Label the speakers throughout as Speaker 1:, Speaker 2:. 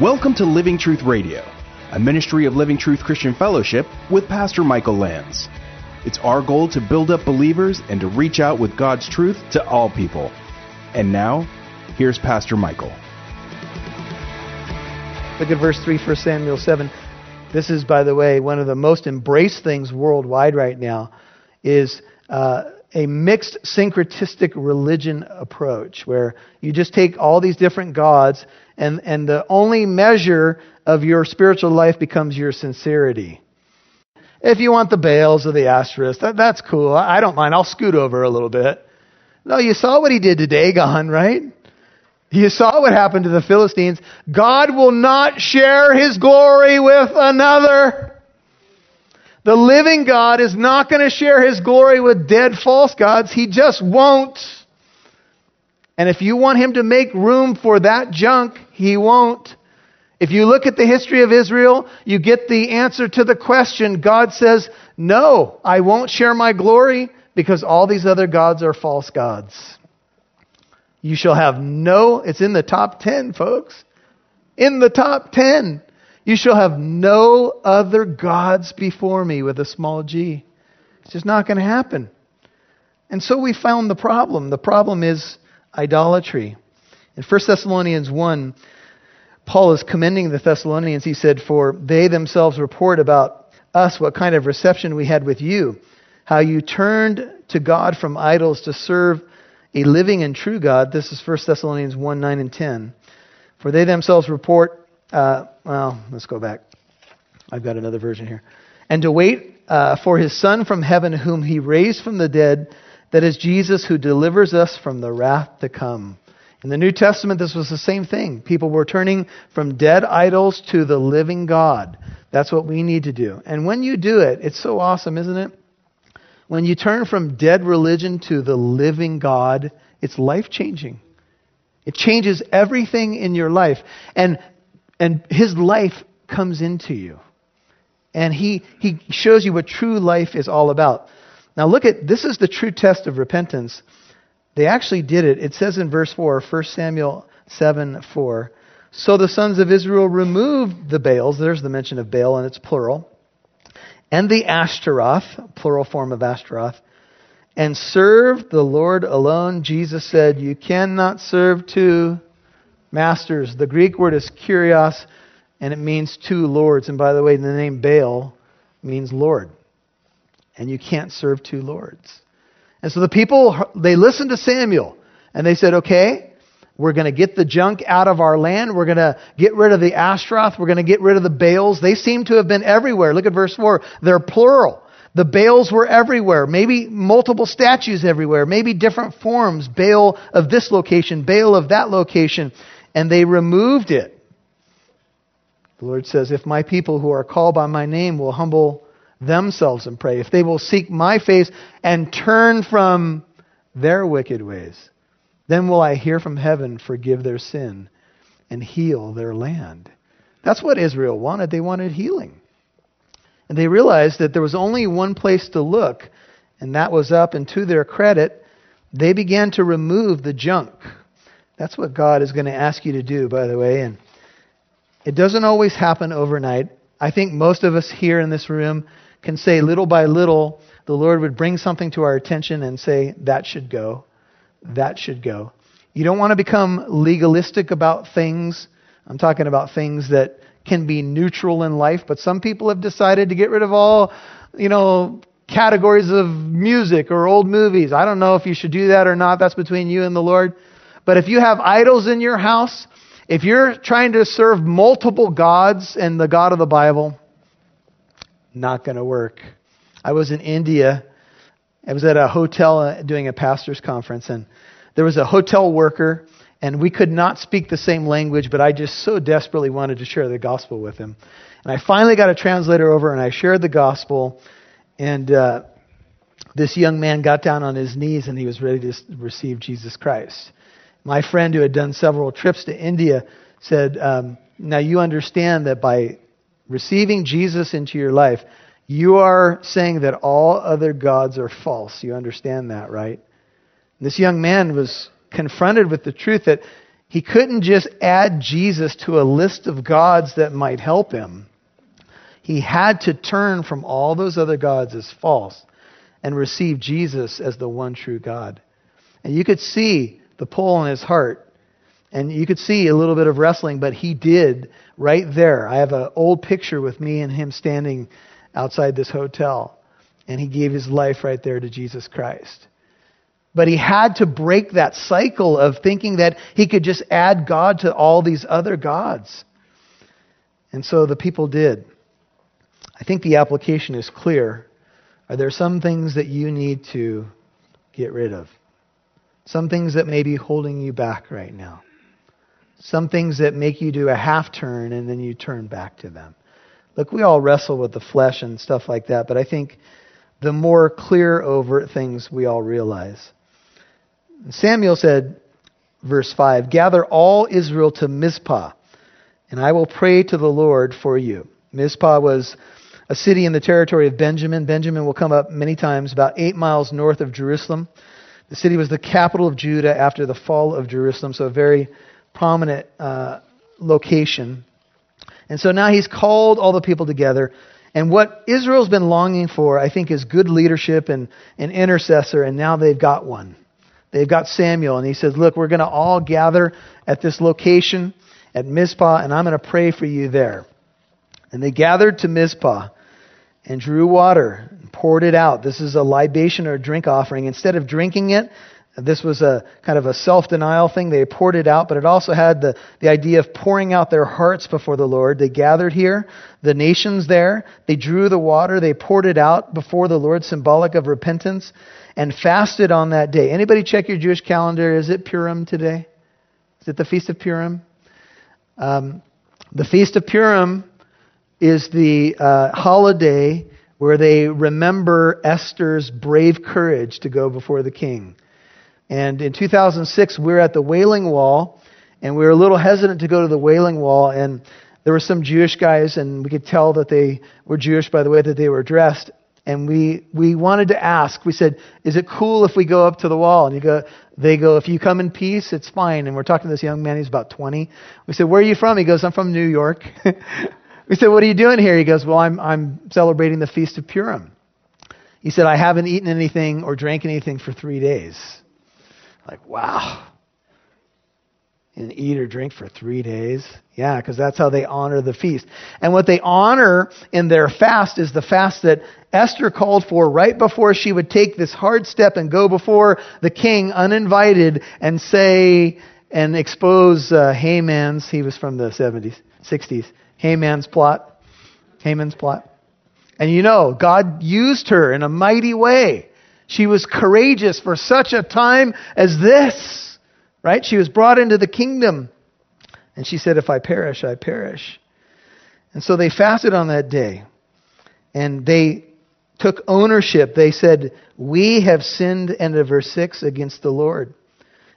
Speaker 1: Welcome to Living Truth Radio, a ministry of Living Truth Christian Fellowship with Pastor Michael Lance. It's our goal to build up believers and to reach out with God's truth to all people. And now, here's Pastor Michael.
Speaker 2: Look at verse 3, 1 Samuel 7. This is, by the way, one of the most embraced things worldwide right now is uh, a mixed syncretistic religion approach where you just take all these different gods and, and the only measure of your spiritual life becomes your sincerity. If you want the Baals or the Ashtoreths, that, that's cool. I don't mind. I'll scoot over a little bit. No, you saw what he did to Dagon, right? You saw what happened to the Philistines. God will not share his glory with another. The living God is not going to share his glory with dead false gods. He just won't. And if you want him to make room for that junk, he won't. If you look at the history of Israel, you get the answer to the question. God says, No, I won't share my glory because all these other gods are false gods. You shall have no, it's in the top 10, folks. In the top 10. You shall have no other gods before me with a small g. It's just not going to happen. And so we found the problem. The problem is idolatry. In 1 Thessalonians 1, Paul is commending the Thessalonians. He said, For they themselves report about us what kind of reception we had with you, how you turned to God from idols to serve a living and true God. This is 1 Thessalonians 1 9 and 10. For they themselves report, uh, well, let's go back. I've got another version here. And to wait uh, for his Son from heaven, whom he raised from the dead that is Jesus who delivers us from the wrath to come. In the New Testament, this was the same thing. People were turning from dead idols to the living God. That's what we need to do. And when you do it, it's so awesome, isn't it? When you turn from dead religion to the living God, it's life changing. It changes everything in your life. And, and His life comes into you. And he, he shows you what true life is all about. Now look at this is the true test of repentance. They actually did it. It says in verse 4, 1 Samuel 7 4. So the sons of Israel removed the Baals, there's the mention of Baal, and it's plural, and the Ashtaroth, plural form of Ashtaroth, and served the Lord alone. Jesus said, You cannot serve two masters. The Greek word is kurios, and it means two lords. And by the way, the name Baal means Lord and you can't serve two lords. And so the people, they listened to Samuel, and they said, okay, we're going to get the junk out of our land. We're going to get rid of the Ashtaroth. We're going to get rid of the Baals. They seem to have been everywhere. Look at verse 4. They're plural. The Baals were everywhere. Maybe multiple statues everywhere. Maybe different forms. Baal of this location, Baal of that location. And they removed it. The Lord says, If my people who are called by my name will humble themselves and pray, if they will seek my face and turn from their wicked ways, then will I hear from heaven, forgive their sin, and heal their land. That's what Israel wanted. They wanted healing. And they realized that there was only one place to look, and that was up. And to their credit, they began to remove the junk. That's what God is going to ask you to do, by the way. And it doesn't always happen overnight. I think most of us here in this room can say little by little, the Lord would bring something to our attention and say, that should go. That should go. You don't want to become legalistic about things. I'm talking about things that can be neutral in life, but some people have decided to get rid of all, you know, categories of music or old movies. I don't know if you should do that or not. That's between you and the Lord. But if you have idols in your house, if you're trying to serve multiple gods and the God of the Bible, not going to work. I was in India. I was at a hotel uh, doing a pastor's conference, and there was a hotel worker, and we could not speak the same language, but I just so desperately wanted to share the gospel with him. And I finally got a translator over, and I shared the gospel, and uh, this young man got down on his knees, and he was ready to receive Jesus Christ. My friend, who had done several trips to India, said, um, Now you understand that by receiving Jesus into your life, you are saying that all other gods are false. You understand that, right? This young man was confronted with the truth that He couldn't just add Jesus to a list of gods that might help him. He had to turn from all those other gods as false and receive Jesus as the one true God. And you could see the pull in his heart. And you could see a little bit of wrestling, but he did right there. I have an old picture with me and him standing outside this hotel. And he gave his life right there to Jesus Christ. But he had to break that cycle of thinking that he could just add God to all these other gods. And so the people did. I think the application is clear. Are there some things that you need to get rid of? Some things that may be holding you back right now. Some things that make you do a half turn and then you turn back to them. Look, we all wrestle with the flesh and stuff like that, but I think the more clear, overt things we all realize. Samuel said, verse 5 Gather all Israel to Mizpah, and I will pray to the Lord for you. Mizpah was a city in the territory of Benjamin. Benjamin will come up many times, about eight miles north of Jerusalem. The city was the capital of Judah after the fall of Jerusalem, so a very prominent uh, location. And so now he's called all the people together. And what Israel's been longing for, I think, is good leadership and an intercessor, and now they've got one. They've got Samuel, and he says, Look, we're going to all gather at this location at Mizpah, and I'm going to pray for you there. And they gathered to Mizpah and drew water and poured it out. This is a libation or a drink offering. Instead of drinking it, this was a kind of a self denial thing. They poured it out, but it also had the, the idea of pouring out their hearts before the Lord. They gathered here, the nations there. They drew the water, they poured it out before the Lord, symbolic of repentance, and fasted on that day. Anybody check your Jewish calendar? Is it Purim today? Is it the Feast of Purim? Um, the Feast of Purim is the uh, holiday where they remember Esther's brave courage to go before the king. And in 2006, we were at the Wailing Wall, and we were a little hesitant to go to the Wailing Wall, and there were some Jewish guys, and we could tell that they were Jewish by the way that they were dressed. And we, we wanted to ask, we said, is it cool if we go up to the wall? And you go, they go, if you come in peace, it's fine. And we're talking to this young man, he's about 20. We said, where are you from? He goes, I'm from New York. We said, What are you doing here? He goes, Well, I'm, I'm celebrating the Feast of Purim. He said, I haven't eaten anything or drank anything for three days. Like, wow. And eat or drink for three days? Yeah, because that's how they honor the feast. And what they honor in their fast is the fast that Esther called for right before she would take this hard step and go before the king uninvited and say and expose uh, Haman's, he was from the 70s, 60s, Haman's plot. Haman's plot. And you know, God used her in a mighty way. She was courageous for such a time as this, right? She was brought into the kingdom. And she said, If I perish, I perish. And so they fasted on that day. And they took ownership. They said, We have sinned, end of verse 6, against the Lord.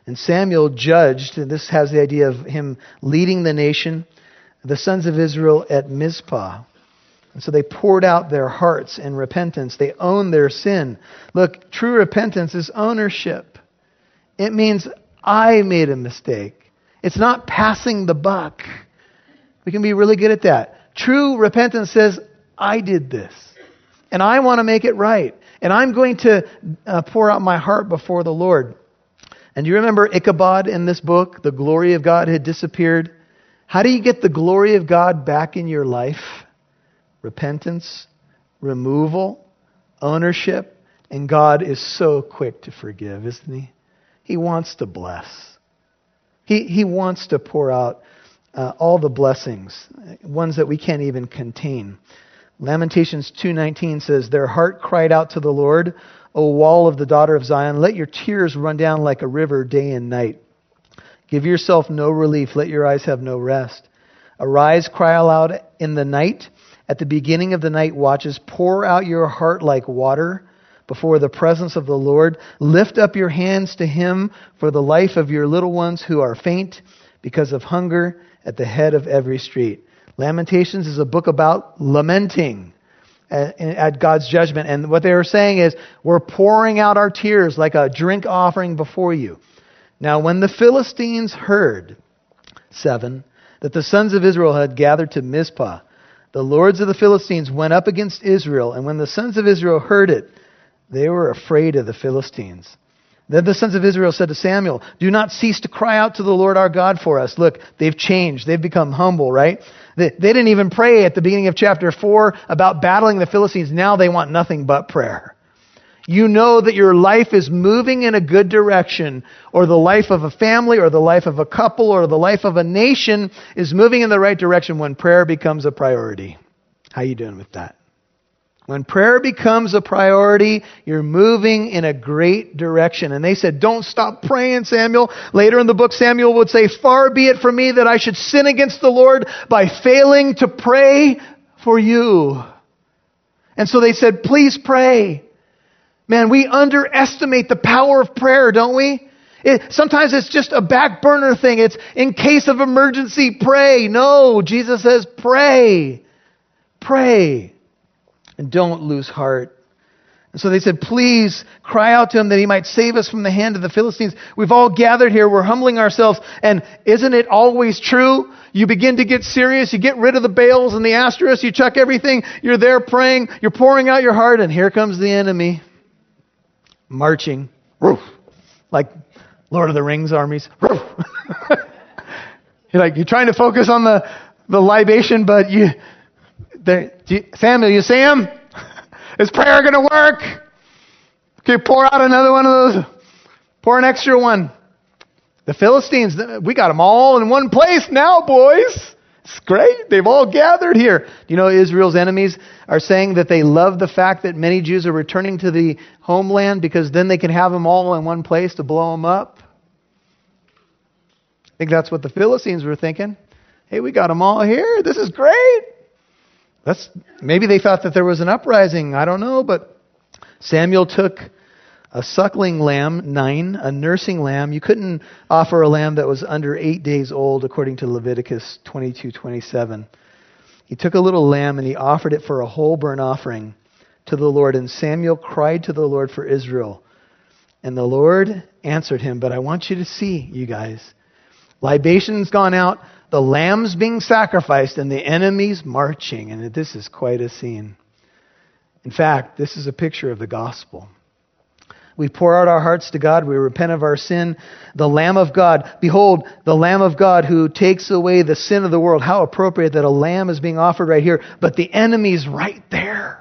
Speaker 2: And Samuel judged, and this has the idea of him leading the nation the sons of Israel at Mizpah. And so they poured out their hearts in repentance. They owned their sin. Look, true repentance is ownership. It means I made a mistake. It's not passing the buck. We can be really good at that. True repentance says, I did this. And I want to make it right. And I'm going to uh, pour out my heart before the Lord. And you remember Ichabod in this book? The glory of God had disappeared. How do you get the glory of God back in your life? Repentance, removal, ownership, and God is so quick to forgive, isn't He? He wants to bless. He, he wants to pour out uh, all the blessings, ones that we can't even contain. Lamentations 2:19 says, "Their heart cried out to the Lord, O wall of the daughter of Zion, let your tears run down like a river day and night." Give yourself no relief. Let your eyes have no rest. Arise, cry aloud in the night. At the beginning of the night watches, pour out your heart like water before the presence of the Lord. Lift up your hands to Him for the life of your little ones who are faint because of hunger at the head of every street. Lamentations is a book about lamenting at God's judgment. And what they are saying is, we're pouring out our tears like a drink offering before you. Now, when the Philistines heard 7 that the sons of Israel had gathered to Mizpah. The lords of the Philistines went up against Israel, and when the sons of Israel heard it, they were afraid of the Philistines. Then the sons of Israel said to Samuel, Do not cease to cry out to the Lord our God for us. Look, they've changed. They've become humble, right? They, they didn't even pray at the beginning of chapter 4 about battling the Philistines. Now they want nothing but prayer. You know that your life is moving in a good direction, or the life of a family, or the life of a couple, or the life of a nation is moving in the right direction when prayer becomes a priority. How you doing with that? When prayer becomes a priority, you're moving in a great direction. And they said, Don't stop praying, Samuel. Later in the book, Samuel would say, Far be it from me that I should sin against the Lord by failing to pray for you. And so they said, Please pray. Man, we underestimate the power of prayer, don't we? It, sometimes it's just a back burner thing. It's in case of emergency, pray. No, Jesus says, pray. Pray and don't lose heart. And so they said, Please cry out to him that he might save us from the hand of the Philistines. We've all gathered here. We're humbling ourselves. And isn't it always true? You begin to get serious. You get rid of the Baals and the Ashtoreths. You chuck everything. You're there praying. You're pouring out your heart. And here comes the enemy marching. Like Lord of the Rings armies. you're like, you're trying to focus on the, the libation, but you, there, you, Samuel, you see him? Is prayer going to work? Okay, pour out another one of those. Pour an extra one. The Philistines, we got them all in one place now, boys. It's great. They've all gathered here. You know Israel's enemies are saying that they love the fact that many Jews are returning to the homeland because then they can have them all in one place to blow them up? I think that's what the Philistines were thinking. Hey, we got them all here. This is great. That's, maybe they thought that there was an uprising. I don't know. But Samuel took a suckling lamb, nine, a nursing lamb. You couldn't offer a lamb that was under eight days old, according to Leviticus 22 27. He took a little lamb and he offered it for a whole burnt offering to the Lord. And Samuel cried to the Lord for Israel. And the Lord answered him. But I want you to see, you guys, libation's gone out the lambs being sacrificed and the enemies marching. And this is quite a scene. In fact, this is a picture of the gospel. We pour out our hearts to God. We repent of our sin. The Lamb of God. Behold, the Lamb of God who takes away the sin of the world. How appropriate that a lamb is being offered right here, but the enemy's right there.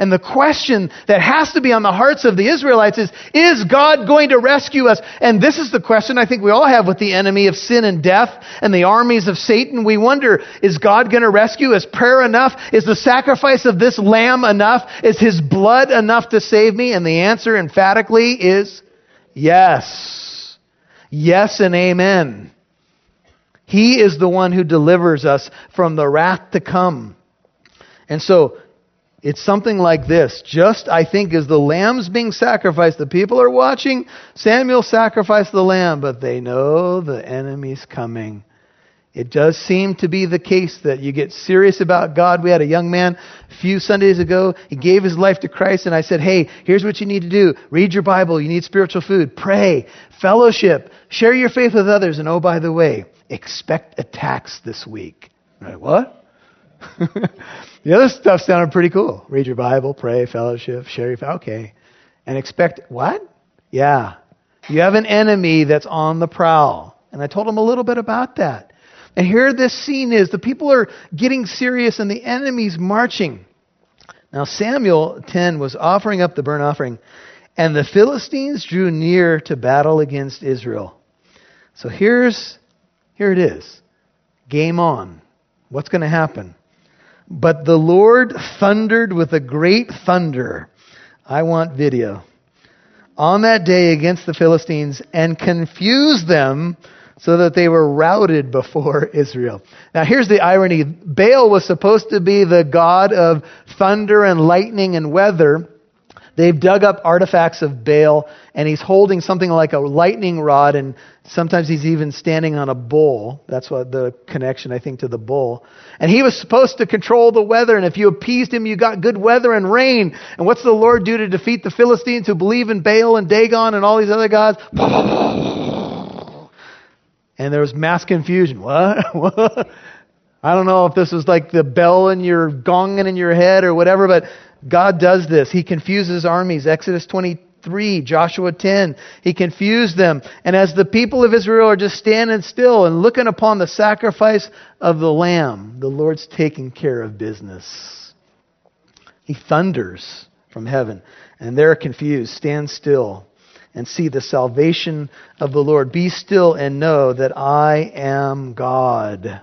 Speaker 2: And the question that has to be on the hearts of the Israelites is, is God going to rescue us? And this is the question I think we all have with the enemy of sin and death and the armies of Satan. We wonder, is God going to rescue? Is prayer enough? Is the sacrifice of this lamb enough? Is his blood enough to save me? And the answer emphatically is yes. Yes and amen. He is the one who delivers us from the wrath to come. And so it's something like this. Just, I think, as the lamb's being sacrificed, the people are watching Samuel sacrifice the lamb, but they know the enemy's coming. It does seem to be the case that you get serious about God. We had a young man a few Sundays ago. He gave his life to Christ, and I said, Hey, here's what you need to do read your Bible. You need spiritual food. Pray. Fellowship. Share your faith with others. And oh, by the way, expect attacks this week. What? the other stuff sounded pretty cool. Read your Bible, pray, fellowship, share your faith. okay. And expect what? Yeah. You have an enemy that's on the prowl. And I told him a little bit about that. And here this scene is the people are getting serious and the enemy's marching. Now Samuel 10 was offering up the burnt offering, and the Philistines drew near to battle against Israel. So here's here it is. Game on. What's going to happen? But the Lord thundered with a great thunder. I want video. On that day against the Philistines and confused them so that they were routed before Israel. Now here's the irony. Baal was supposed to be the god of thunder and lightning and weather. They've dug up artifacts of Baal, and he's holding something like a lightning rod, and sometimes he's even standing on a bull. That's what the connection, I think, to the bull. And he was supposed to control the weather, and if you appeased him, you got good weather and rain. And what's the Lord do to defeat the Philistines who believe in Baal and Dagon and all these other gods? And there was mass confusion. What? I don't know if this was like the bell in your gonging in your head or whatever, but God does this. He confuses armies. Exodus 23, Joshua 10. He confused them. And as the people of Israel are just standing still and looking upon the sacrifice of the Lamb, the Lord's taking care of business. He thunders from heaven, and they're confused. Stand still and see the salvation of the Lord. Be still and know that I am God.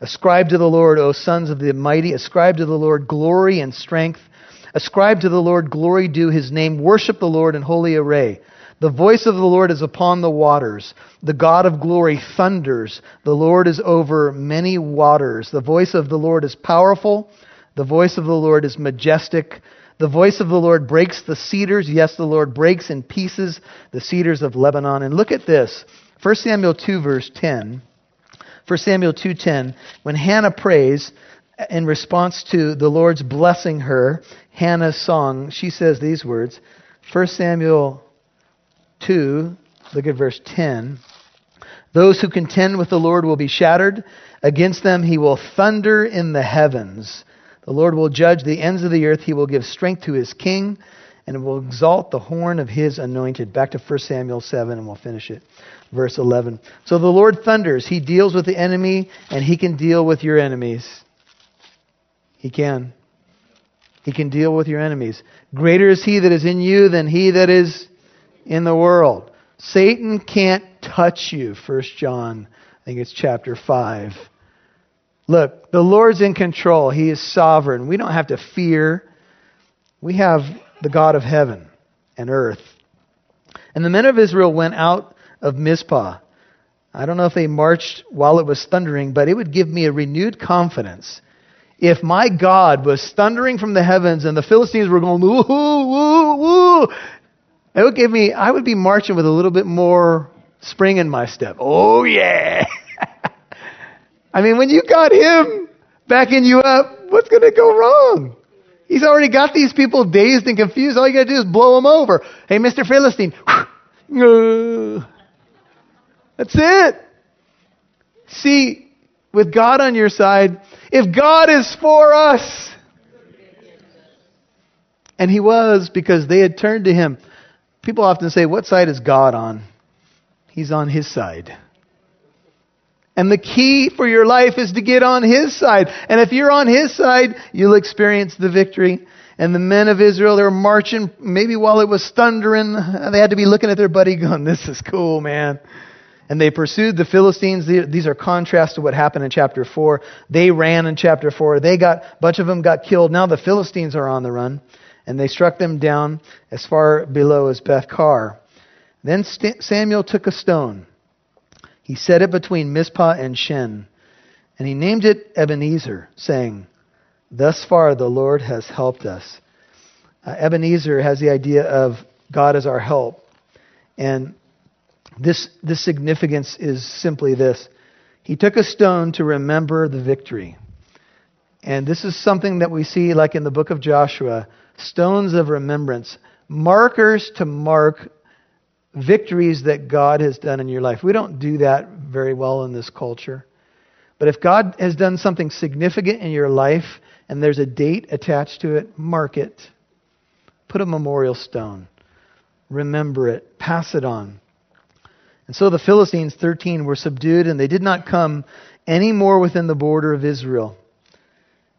Speaker 2: Ascribe to the Lord, O sons of the mighty. Ascribe to the Lord glory and strength. Ascribe to the Lord glory due his name. Worship the Lord in holy array. The voice of the Lord is upon the waters. The God of glory thunders. The Lord is over many waters. The voice of the Lord is powerful. The voice of the Lord is majestic. The voice of the Lord breaks the cedars. Yes, the Lord breaks in pieces the cedars of Lebanon. And look at this 1 Samuel 2, verse 10. 1 Samuel 2:10, when Hannah prays in response to the Lord's blessing her, Hannah's song, she says these words. 1 Samuel 2, look at verse 10. Those who contend with the Lord will be shattered. Against them he will thunder in the heavens. The Lord will judge the ends of the earth. He will give strength to his king and will exalt the horn of his anointed. Back to 1 Samuel 7, and we'll finish it verse 11. So the Lord thunders. He deals with the enemy, and he can deal with your enemies. He can. He can deal with your enemies. Greater is he that is in you than he that is in the world. Satan can't touch you, 1 John, I think it's chapter 5. Look, the Lord's in control. He is sovereign. We don't have to fear. We have the God of heaven and earth. And the men of Israel went out of Mizpah. I don't know if they marched while it was thundering, but it would give me a renewed confidence. If my God was thundering from the heavens and the Philistines were going, woo, woo, woo, it would give me, I would be marching with a little bit more spring in my step. Oh, yeah. I mean, when you got him backing you up, what's going to go wrong? He's already got these people dazed and confused. All you got to do is blow them over. Hey, Mr. Philistine. That's it. See, with God on your side, if God is for us, and He was because they had turned to Him. People often say, What side is God on? He's on His side. And the key for your life is to get on His side. And if you're on His side, you'll experience the victory. And the men of Israel, they were marching, maybe while it was thundering, they had to be looking at their buddy going, This is cool, man. And they pursued the Philistines. These are contrasts to what happened in chapter 4. They ran in chapter 4. They got, a bunch of them got killed. Now the Philistines are on the run. And they struck them down as far below as Beth Kar. Then Samuel took a stone. He set it between Mizpah and Shen. And he named it Ebenezer, saying, Thus far the Lord has helped us. Uh, Ebenezer has the idea of God as our help. And this, this significance is simply this He took a stone to remember the victory. And this is something that we see, like in the book of Joshua stones of remembrance, markers to mark victories that God has done in your life. We don't do that very well in this culture. But if God has done something significant in your life and there's a date attached to it, mark it. Put a memorial stone. Remember it. Pass it on. And so the Philistines, 13, were subdued, and they did not come any more within the border of Israel.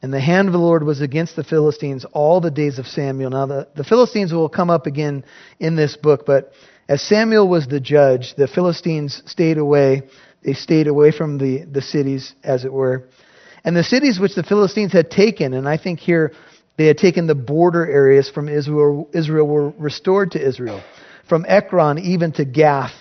Speaker 2: And the hand of the Lord was against the Philistines all the days of Samuel. Now, the, the Philistines will come up again in this book, but as Samuel was the judge, the Philistines stayed away. They stayed away from the, the cities, as it were. And the cities which the Philistines had taken, and I think here they had taken the border areas from Israel, Israel were restored to Israel. From Ekron even to Gath.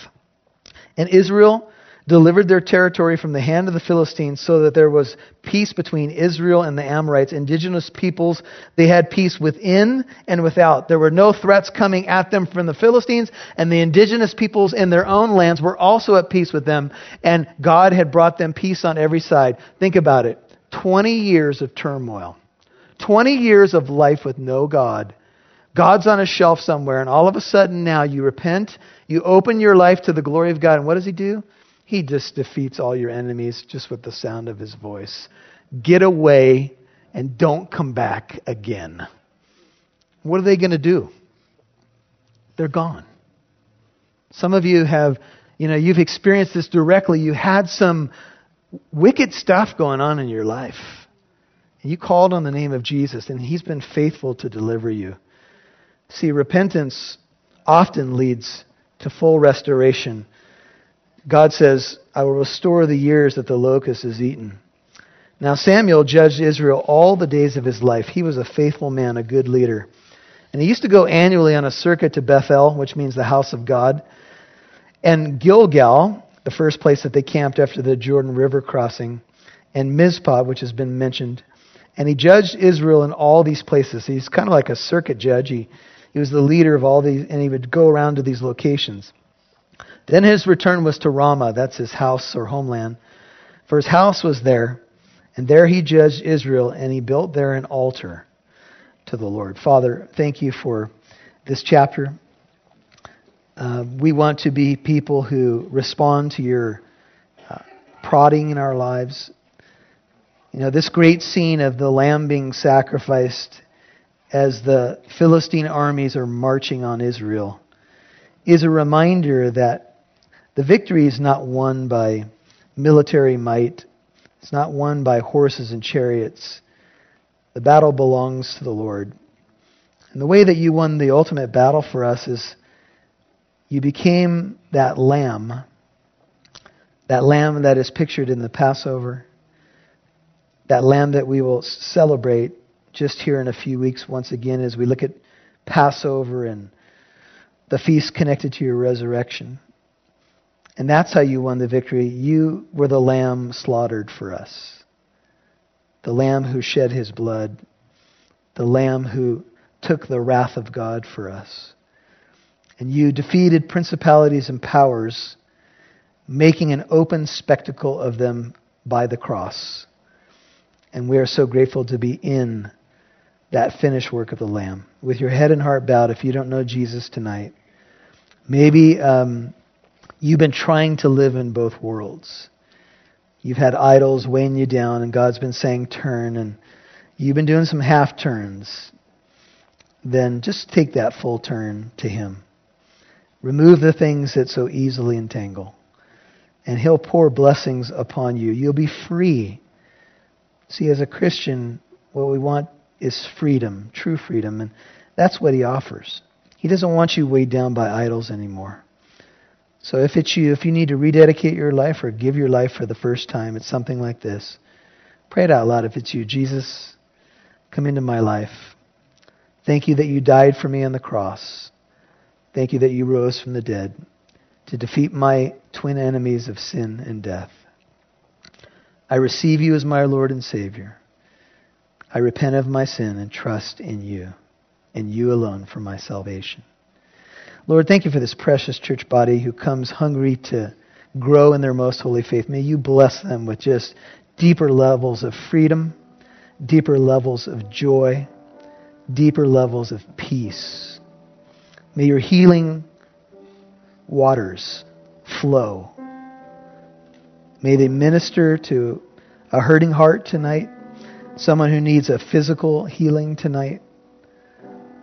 Speaker 2: And Israel delivered their territory from the hand of the Philistines so that there was peace between Israel and the Amorites, indigenous peoples. They had peace within and without. There were no threats coming at them from the Philistines, and the indigenous peoples in their own lands were also at peace with them, and God had brought them peace on every side. Think about it 20 years of turmoil, 20 years of life with no God. God's on a shelf somewhere, and all of a sudden now you repent, you open your life to the glory of God, and what does He do? He just defeats all your enemies just with the sound of his voice. Get away and don't come back again. What are they going to do? They're gone. Some of you have, you know, you've experienced this directly. You had some wicked stuff going on in your life. You called on the name of Jesus, and He's been faithful to deliver you. See, repentance often leads to full restoration. God says, I will restore the years that the locust has eaten. Now, Samuel judged Israel all the days of his life. He was a faithful man, a good leader. And he used to go annually on a circuit to Bethel, which means the house of God, and Gilgal, the first place that they camped after the Jordan River crossing, and Mizpah, which has been mentioned. And he judged Israel in all these places. He's kind of like a circuit judge. He, he was the leader of all these, and he would go around to these locations. Then his return was to Ramah, that's his house or homeland. For his house was there, and there he judged Israel, and he built there an altar to the Lord. Father, thank you for this chapter. Uh, we want to be people who respond to your uh, prodding in our lives. You know, this great scene of the lamb being sacrificed as the Philistine armies are marching on Israel is a reminder that the victory is not won by military might, it's not won by horses and chariots. The battle belongs to the Lord. And the way that you won the ultimate battle for us is you became that lamb, that lamb that is pictured in the Passover, that lamb that we will celebrate just here in a few weeks once again as we look at Passover and the feast connected to your resurrection. And that's how you won the victory. You were the lamb slaughtered for us. The lamb who shed his blood. The lamb who took the wrath of God for us. And you defeated principalities and powers, making an open spectacle of them by the cross. And we are so grateful to be in that finished work of the Lamb. With your head and heart bowed, if you don't know Jesus tonight, maybe um, You've been trying to live in both worlds. You've had idols weighing you down, and God's been saying, turn, and you've been doing some half turns. Then just take that full turn to Him. Remove the things that so easily entangle, and He'll pour blessings upon you. You'll be free. See, as a Christian, what we want is freedom, true freedom, and that's what He offers. He doesn't want you weighed down by idols anymore. So if it's you, if you need to rededicate your life or give your life for the first time, it's something like this. Pray it out loud if it's you. Jesus, come into my life. Thank you that you died for me on the cross. Thank you that you rose from the dead to defeat my twin enemies of sin and death. I receive you as my Lord and Savior. I repent of my sin and trust in you and you alone for my salvation. Lord, thank you for this precious church body who comes hungry to grow in their most holy faith. May you bless them with just deeper levels of freedom, deeper levels of joy, deeper levels of peace. May your healing waters flow. May they minister to a hurting heart tonight, someone who needs a physical healing tonight,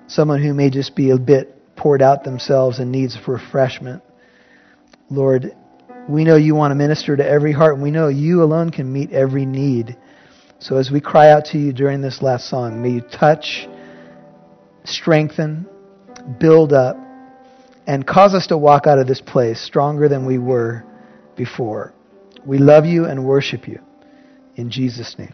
Speaker 2: someone who may just be a bit poured out themselves and needs refreshment. Lord, we know you want to minister to every heart, and we know you alone can meet every need. So as we cry out to you during this last song, may you touch, strengthen, build up, and cause us to walk out of this place stronger than we were before. We love you and worship you. In Jesus' name,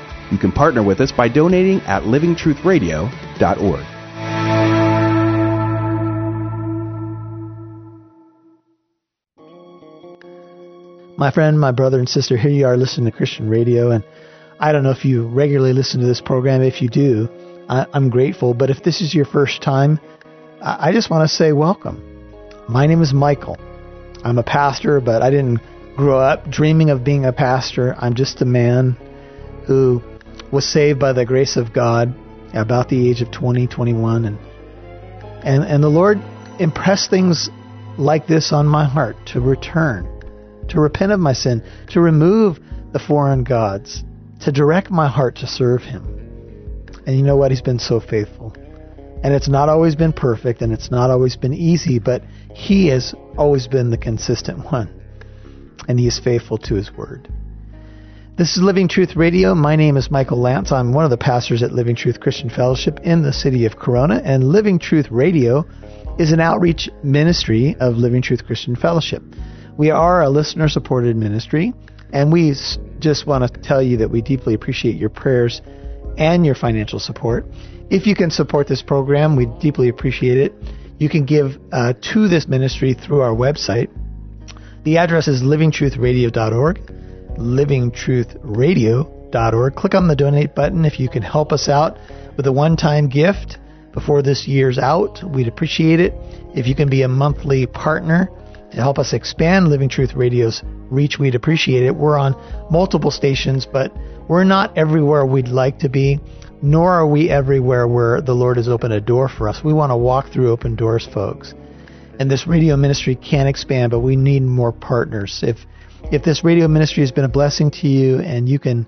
Speaker 1: You can partner with us by donating at livingtruthradio.org.
Speaker 2: My friend, my brother, and sister, here you are listening to Christian radio. And I don't know if you regularly listen to this program. If you do, I, am grateful. But if this is your first time, I, I just want to say welcome. My name is Michael. I'm a pastor, but I didn't grow up dreaming of being a pastor. I'm just a man who was saved by the grace of God about the age of 20, 21, and and and the Lord impressed things like this on my heart to return, to repent of my sin, to remove the foreign gods, to direct my heart to serve Him. And you know what? He's been so faithful. And it's not always been perfect and it's not always been easy, but He has always been the consistent one. And He is faithful to His word. This is Living Truth Radio. My name is Michael Lance. I'm one of the pastors at Living Truth Christian Fellowship in the city of Corona. And Living Truth Radio is an outreach ministry of Living Truth Christian Fellowship. We are a listener supported ministry, and we just want to tell you that we deeply appreciate your prayers and your financial support. If you can support this program, we deeply appreciate it. You can give uh, to this ministry through our website. The address is livingtruthradio.org, livingtruthradio.org. Click on the donate button if you can help us out with a one time gift before this year's out. We'd appreciate it. If you can be a monthly partner to help us expand Living Truth Radio's reach, we'd appreciate it. We're on multiple stations, but we're not everywhere we'd like to be, nor are we everywhere where the Lord has opened a door for us. We want to walk through open doors, folks. And this radio ministry can expand, but we need more partners. If if this radio ministry has been a blessing to you and you can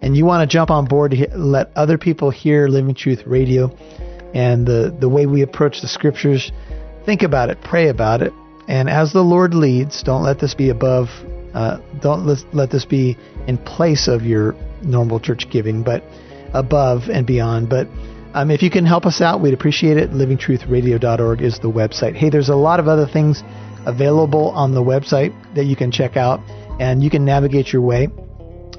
Speaker 2: and you want to jump on board to let other people hear Living Truth Radio and the, the way we approach the scriptures, think about it, pray about it, and as the Lord leads, don't let this be above, uh, don't let, let this be in place of your normal church giving, but above and beyond. But um, if you can help us out, we'd appreciate it. LivingTruthRadio.org is the website. Hey, there's a lot of other things available on the website that you can check out, and you can navigate your way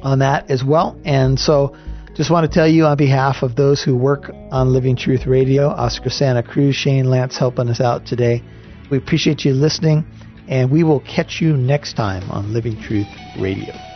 Speaker 2: on that as well. And so, just want to tell you on behalf of those who work on Living Truth Radio, Oscar Santa Cruz, Shane Lance helping us out today. We appreciate you listening, and we will catch you next time on Living Truth Radio.